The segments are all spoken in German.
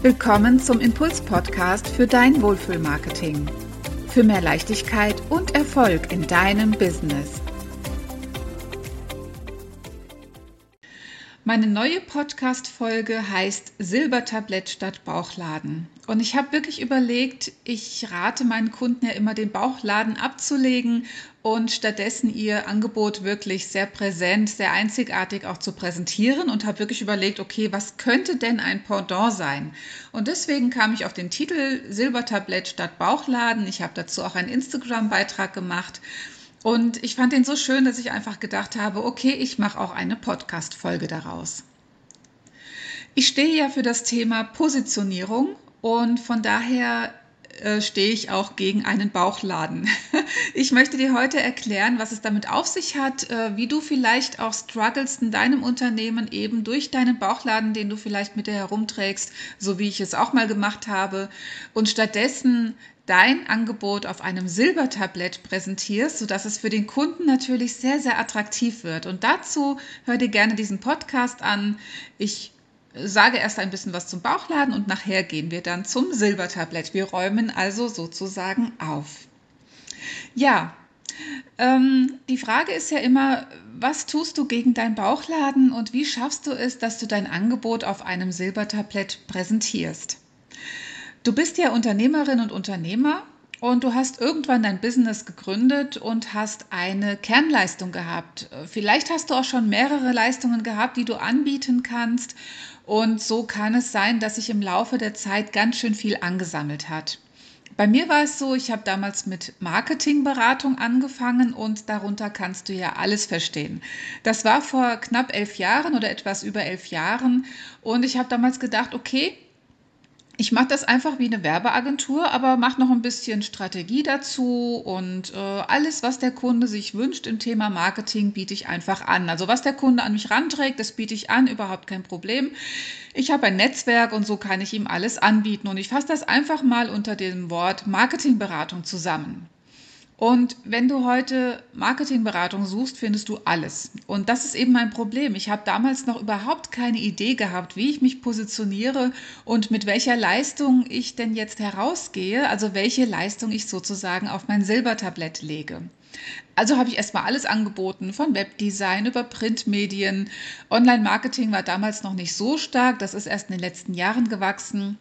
Willkommen zum Impuls-Podcast für dein Wohlfühlmarketing. Für mehr Leichtigkeit und Erfolg in deinem Business. Meine neue Podcast-Folge heißt Silbertablett statt Bauchladen. Und ich habe wirklich überlegt, ich rate meinen Kunden ja immer, den Bauchladen abzulegen und stattdessen ihr Angebot wirklich sehr präsent, sehr einzigartig auch zu präsentieren und habe wirklich überlegt, okay, was könnte denn ein Pendant sein? Und deswegen kam ich auf den Titel Silbertablett statt Bauchladen. Ich habe dazu auch einen Instagram-Beitrag gemacht und ich fand den so schön, dass ich einfach gedacht habe, okay, ich mache auch eine Podcast-Folge daraus. Ich stehe ja für das Thema Positionierung und von daher äh, stehe ich auch gegen einen Bauchladen. Ich möchte dir heute erklären, was es damit auf sich hat, äh, wie du vielleicht auch struggles in deinem Unternehmen eben durch deinen Bauchladen, den du vielleicht mit dir herumträgst, so wie ich es auch mal gemacht habe, und stattdessen dein Angebot auf einem Silbertablett präsentierst, sodass es für den Kunden natürlich sehr, sehr attraktiv wird. Und dazu hör dir gerne diesen Podcast an. Ich sage erst ein bisschen was zum Bauchladen und nachher gehen wir dann zum Silbertablett. Wir räumen also sozusagen auf. Ja, ähm, die Frage ist ja immer, was tust du gegen deinen Bauchladen und wie schaffst du es, dass du dein Angebot auf einem Silbertablett präsentierst? Du bist ja Unternehmerin und Unternehmer und du hast irgendwann dein Business gegründet und hast eine Kernleistung gehabt. Vielleicht hast du auch schon mehrere Leistungen gehabt, die du anbieten kannst. Und so kann es sein, dass sich im Laufe der Zeit ganz schön viel angesammelt hat. Bei mir war es so, ich habe damals mit Marketingberatung angefangen und darunter kannst du ja alles verstehen. Das war vor knapp elf Jahren oder etwas über elf Jahren und ich habe damals gedacht, okay, ich mache das einfach wie eine Werbeagentur, aber mache noch ein bisschen Strategie dazu und äh, alles, was der Kunde sich wünscht im Thema Marketing, biete ich einfach an. Also was der Kunde an mich ranträgt, das biete ich an, überhaupt kein Problem. Ich habe ein Netzwerk und so kann ich ihm alles anbieten und ich fasse das einfach mal unter dem Wort Marketingberatung zusammen. Und wenn du heute Marketingberatung suchst, findest du alles. Und das ist eben mein Problem. Ich habe damals noch überhaupt keine Idee gehabt, wie ich mich positioniere und mit welcher Leistung ich denn jetzt herausgehe, also welche Leistung ich sozusagen auf mein Silbertablett lege. Also habe ich erstmal alles angeboten, von Webdesign über Printmedien. Online-Marketing war damals noch nicht so stark, das ist erst in den letzten Jahren gewachsen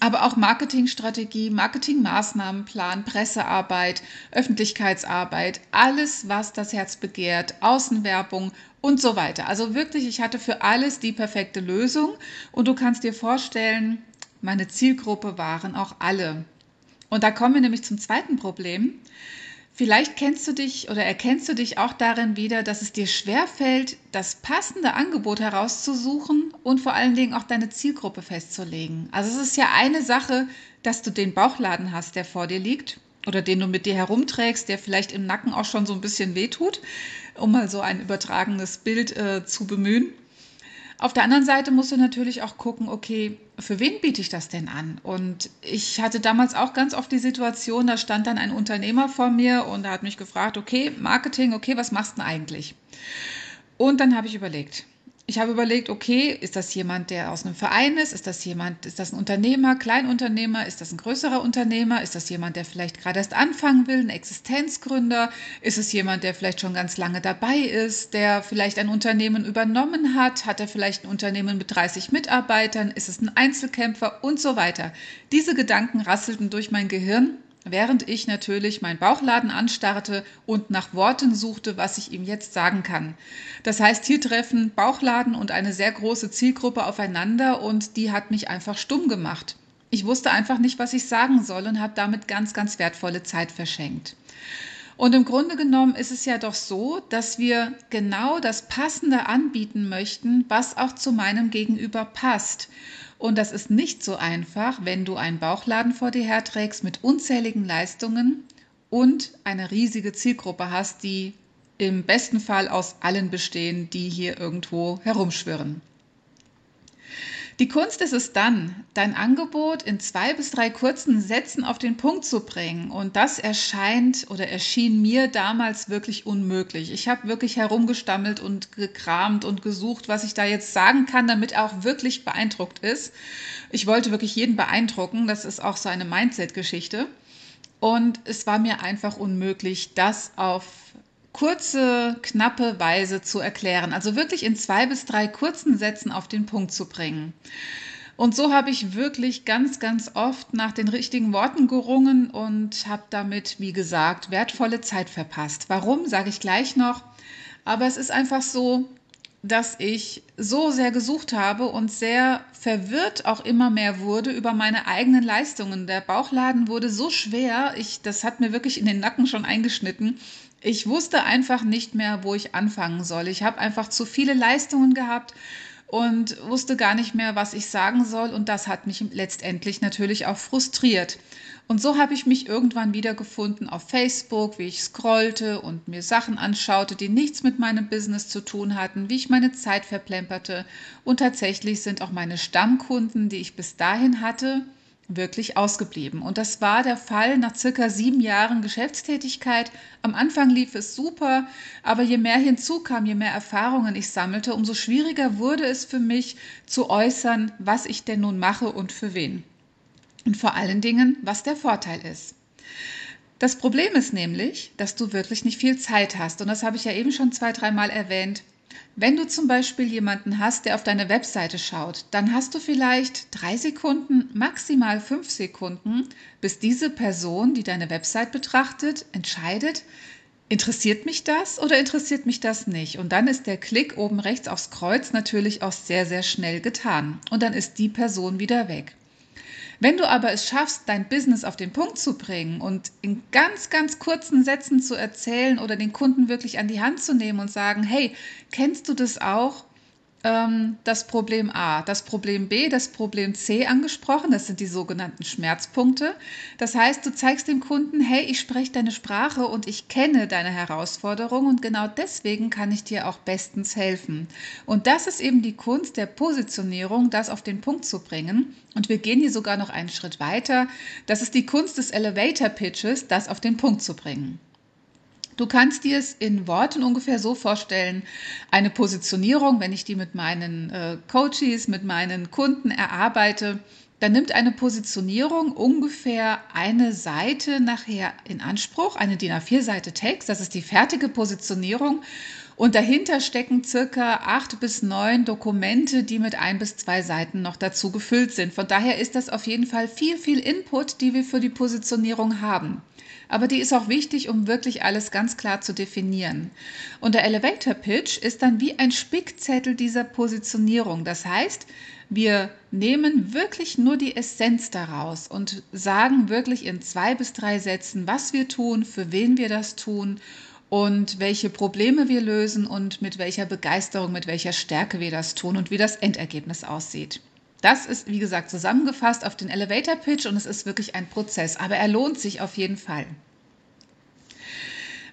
aber auch Marketingstrategie, Marketingmaßnahmenplan, Pressearbeit, Öffentlichkeitsarbeit, alles, was das Herz begehrt, Außenwerbung und so weiter. Also wirklich, ich hatte für alles die perfekte Lösung und du kannst dir vorstellen, meine Zielgruppe waren auch alle. Und da kommen wir nämlich zum zweiten Problem. Vielleicht kennst du dich oder erkennst du dich auch darin wieder, dass es dir schwerfällt, das passende Angebot herauszusuchen und vor allen Dingen auch deine Zielgruppe festzulegen. Also es ist ja eine Sache, dass du den Bauchladen hast, der vor dir liegt oder den du mit dir herumträgst, der vielleicht im Nacken auch schon so ein bisschen wehtut, um mal so ein übertragenes Bild äh, zu bemühen. Auf der anderen Seite musst du natürlich auch gucken, okay, für wen biete ich das denn an? Und ich hatte damals auch ganz oft die Situation, da stand dann ein Unternehmer vor mir und er hat mich gefragt, okay, Marketing, okay, was machst du denn eigentlich? Und dann habe ich überlegt, ich habe überlegt, okay, ist das jemand, der aus einem Verein ist? Ist das jemand, ist das ein Unternehmer, Kleinunternehmer? Ist das ein größerer Unternehmer? Ist das jemand, der vielleicht gerade erst anfangen will, ein Existenzgründer? Ist es jemand, der vielleicht schon ganz lange dabei ist, der vielleicht ein Unternehmen übernommen hat? Hat er vielleicht ein Unternehmen mit 30 Mitarbeitern? Ist es ein Einzelkämpfer und so weiter? Diese Gedanken rasselten durch mein Gehirn während ich natürlich meinen Bauchladen anstarrte und nach Worten suchte, was ich ihm jetzt sagen kann. Das heißt, hier treffen Bauchladen und eine sehr große Zielgruppe aufeinander und die hat mich einfach stumm gemacht. Ich wusste einfach nicht, was ich sagen soll und habe damit ganz, ganz wertvolle Zeit verschenkt. Und im Grunde genommen ist es ja doch so, dass wir genau das Passende anbieten möchten, was auch zu meinem Gegenüber passt. Und das ist nicht so einfach, wenn du einen Bauchladen vor dir herträgst mit unzähligen Leistungen und eine riesige Zielgruppe hast, die im besten Fall aus allen bestehen, die hier irgendwo herumschwirren. Die Kunst ist es dann, dein Angebot in zwei bis drei kurzen Sätzen auf den Punkt zu bringen. Und das erscheint oder erschien mir damals wirklich unmöglich. Ich habe wirklich herumgestammelt und gekramt und gesucht, was ich da jetzt sagen kann, damit er auch wirklich beeindruckt ist. Ich wollte wirklich jeden beeindrucken. Das ist auch so eine Mindset-Geschichte. Und es war mir einfach unmöglich, das auf kurze, knappe Weise zu erklären. Also wirklich in zwei bis drei kurzen Sätzen auf den Punkt zu bringen. Und so habe ich wirklich ganz, ganz oft nach den richtigen Worten gerungen und habe damit, wie gesagt, wertvolle Zeit verpasst. Warum, sage ich gleich noch. Aber es ist einfach so, dass ich so sehr gesucht habe und sehr verwirrt auch immer mehr wurde über meine eigenen Leistungen. Der Bauchladen wurde so schwer, ich, das hat mir wirklich in den Nacken schon eingeschnitten. Ich wusste einfach nicht mehr, wo ich anfangen soll. Ich habe einfach zu viele Leistungen gehabt und wusste gar nicht mehr, was ich sagen soll. Und das hat mich letztendlich natürlich auch frustriert. Und so habe ich mich irgendwann wiedergefunden auf Facebook, wie ich scrollte und mir Sachen anschaute, die nichts mit meinem Business zu tun hatten, wie ich meine Zeit verplemperte. Und tatsächlich sind auch meine Stammkunden, die ich bis dahin hatte, wirklich ausgeblieben. Und das war der Fall nach circa sieben Jahren Geschäftstätigkeit. Am Anfang lief es super, aber je mehr hinzukam, je mehr Erfahrungen ich sammelte, umso schwieriger wurde es für mich zu äußern, was ich denn nun mache und für wen. Und vor allen Dingen, was der Vorteil ist. Das Problem ist nämlich, dass du wirklich nicht viel Zeit hast. Und das habe ich ja eben schon zwei, dreimal erwähnt. Wenn du zum Beispiel jemanden hast, der auf deine Webseite schaut, dann hast du vielleicht drei Sekunden, maximal fünf Sekunden, bis diese Person, die deine Website betrachtet, entscheidet, interessiert mich das oder interessiert mich das nicht? Und dann ist der Klick oben rechts aufs Kreuz natürlich auch sehr, sehr schnell getan. Und dann ist die Person wieder weg. Wenn du aber es schaffst, dein Business auf den Punkt zu bringen und in ganz, ganz kurzen Sätzen zu erzählen oder den Kunden wirklich an die Hand zu nehmen und sagen, hey, kennst du das auch? Ähm, das Problem A, das Problem B, das Problem C angesprochen. Das sind die sogenannten Schmerzpunkte. Das heißt, du zeigst dem Kunden, hey, ich spreche deine Sprache und ich kenne deine Herausforderung und genau deswegen kann ich dir auch bestens helfen. Und das ist eben die Kunst der Positionierung, das auf den Punkt zu bringen. Und wir gehen hier sogar noch einen Schritt weiter. Das ist die Kunst des Elevator Pitches, das auf den Punkt zu bringen. Du kannst dir es in Worten ungefähr so vorstellen, eine Positionierung, wenn ich die mit meinen äh, Coaches, mit meinen Kunden erarbeite, dann nimmt eine Positionierung ungefähr eine Seite nachher in Anspruch, eine DIN A4-Seite Text, das ist die fertige Positionierung. Und dahinter stecken circa acht bis neun Dokumente, die mit ein bis zwei Seiten noch dazu gefüllt sind. Von daher ist das auf jeden Fall viel, viel Input, die wir für die Positionierung haben aber die ist auch wichtig, um wirklich alles ganz klar zu definieren. Und der Elevator Pitch ist dann wie ein Spickzettel dieser Positionierung. Das heißt, wir nehmen wirklich nur die Essenz daraus und sagen wirklich in zwei bis drei Sätzen, was wir tun, für wen wir das tun und welche Probleme wir lösen und mit welcher Begeisterung, mit welcher Stärke wir das tun und wie das Endergebnis aussieht. Das ist, wie gesagt, zusammengefasst auf den Elevator Pitch und es ist wirklich ein Prozess, aber er lohnt sich auf jeden Fall.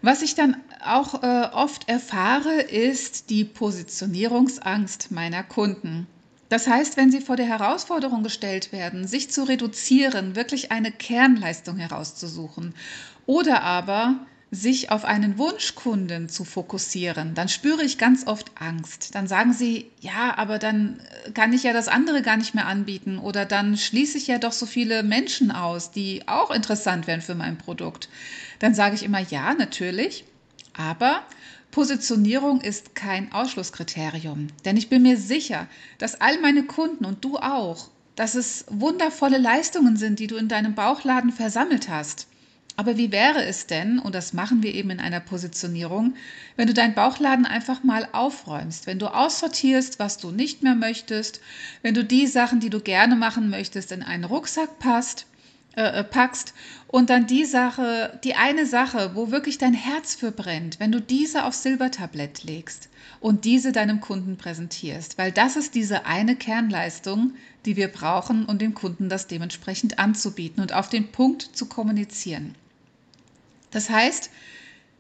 Was ich dann auch äh, oft erfahre, ist die Positionierungsangst meiner Kunden. Das heißt, wenn sie vor der Herausforderung gestellt werden, sich zu reduzieren, wirklich eine Kernleistung herauszusuchen oder aber sich auf einen Wunschkunden zu fokussieren, dann spüre ich ganz oft Angst. Dann sagen sie, ja, aber dann äh, kann ich ja das andere gar nicht mehr anbieten oder dann schließe ich ja doch so viele Menschen aus, die auch interessant wären für mein Produkt. Dann sage ich immer, ja, natürlich, aber Positionierung ist kein Ausschlusskriterium, denn ich bin mir sicher, dass all meine Kunden und du auch, dass es wundervolle Leistungen sind, die du in deinem Bauchladen versammelt hast. Aber wie wäre es denn, und das machen wir eben in einer Positionierung, wenn du deinen Bauchladen einfach mal aufräumst, wenn du aussortierst, was du nicht mehr möchtest, wenn du die Sachen, die du gerne machen möchtest, in einen Rucksack passt, äh, äh, packst und dann die Sache, die eine Sache, wo wirklich dein Herz für brennt, wenn du diese aufs Silbertablett legst und diese deinem Kunden präsentierst, weil das ist diese eine Kernleistung, die wir brauchen, um dem Kunden das dementsprechend anzubieten und auf den Punkt zu kommunizieren. Das heißt,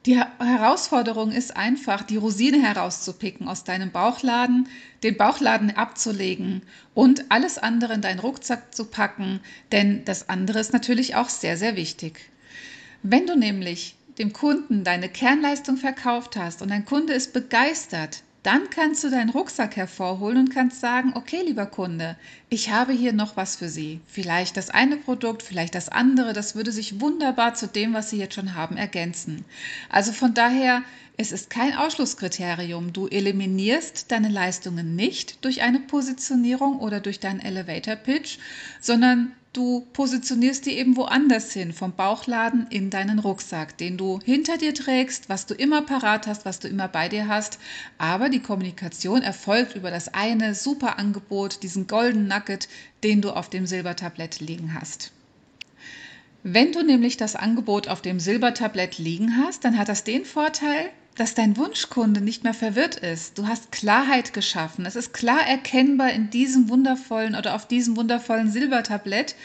Die Herausforderung ist einfach, die Rosine herauszupicken aus deinem Bauchladen, den Bauchladen abzulegen und alles andere in deinen Rucksack zu packen, denn das andere ist natürlich auch sehr, sehr wichtig. Wenn du nämlich dem Kunden deine Kernleistung verkauft hast und dein Kunde ist begeistert, dann kannst du deinen Rucksack hervorholen und kannst sagen, okay, lieber Kunde, ich habe hier noch was für Sie. Vielleicht das eine Produkt, vielleicht das andere, das würde sich wunderbar zu dem, was Sie jetzt schon haben, ergänzen. Also von daher, es ist kein Ausschlusskriterium. Du eliminierst deine Leistungen nicht durch eine Positionierung oder durch deinen Elevator Pitch, sondern Du positionierst die eben woanders hin, vom Bauchladen in deinen Rucksack, den du hinter dir trägst, was du immer parat hast, was du immer bei dir hast. Aber die Kommunikation erfolgt über das eine super Angebot, diesen Golden Nugget, den du auf dem Silbertablett liegen hast. Wenn du nämlich das Angebot auf dem Silbertablett liegen hast, dann hat das den Vorteil, dass dein Wunschkunde nicht mehr verwirrt ist. Du hast Klarheit geschaffen. Es ist klar erkennbar in diesem wundervollen oder auf diesem wundervollen Silbertablett.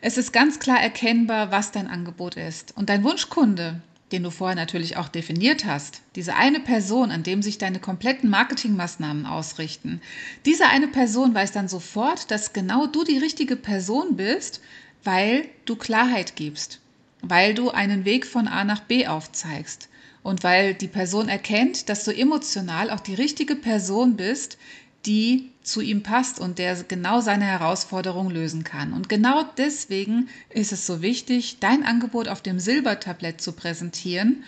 Es ist ganz klar erkennbar, was dein Angebot ist. Und dein Wunschkunde, den du vorher natürlich auch definiert hast, diese eine Person, an dem sich deine kompletten Marketingmaßnahmen ausrichten, diese eine Person weiß dann sofort, dass genau du die richtige Person bist, weil du Klarheit gibst, weil du einen Weg von A nach B aufzeigst und weil die Person erkennt, dass du emotional auch die richtige Person bist, die zu ihm passt und der genau seine Herausforderung lösen kann. Und genau deswegen ist es so wichtig, dein Angebot auf dem Silbertablett zu präsentieren.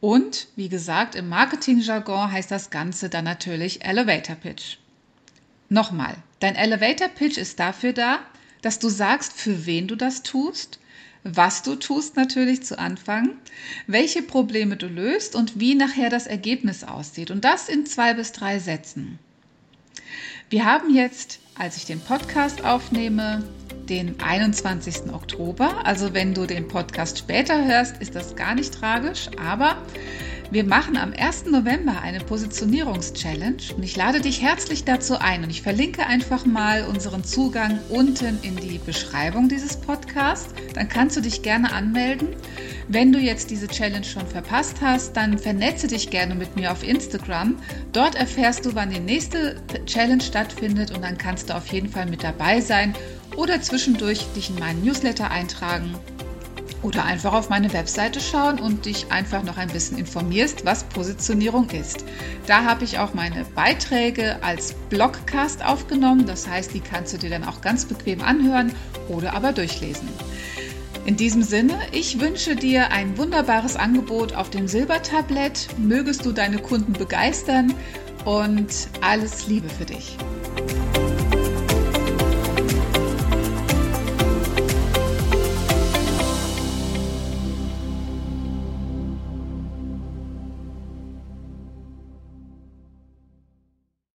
Und wie gesagt, im Marketingjargon heißt das Ganze dann natürlich Elevator Pitch. Nochmal, dein Elevator Pitch ist dafür da, dass du sagst, für wen du das tust, was du tust natürlich zu Anfang, welche Probleme du löst und wie nachher das Ergebnis aussieht. Und das in zwei bis drei Sätzen. Wir haben jetzt, als ich den Podcast aufnehme, den 21. Oktober. Also wenn du den Podcast später hörst, ist das gar nicht tragisch, aber wir machen am 1. November eine Positionierungs-Challenge und ich lade dich herzlich dazu ein und ich verlinke einfach mal unseren Zugang unten in die Beschreibung dieses Podcasts. Dann kannst du dich gerne anmelden. Wenn du jetzt diese Challenge schon verpasst hast, dann vernetze dich gerne mit mir auf Instagram. Dort erfährst du, wann die nächste Challenge stattfindet und dann kannst du auf jeden Fall mit dabei sein oder zwischendurch dich in meinen Newsletter eintragen oder einfach auf meine Webseite schauen und dich einfach noch ein bisschen informierst, was Positionierung ist. Da habe ich auch meine Beiträge als Blogcast aufgenommen. Das heißt, die kannst du dir dann auch ganz bequem anhören oder aber durchlesen. In diesem Sinne, ich wünsche dir ein wunderbares Angebot auf dem Silbertablett. Mögest du deine Kunden begeistern und alles Liebe für dich.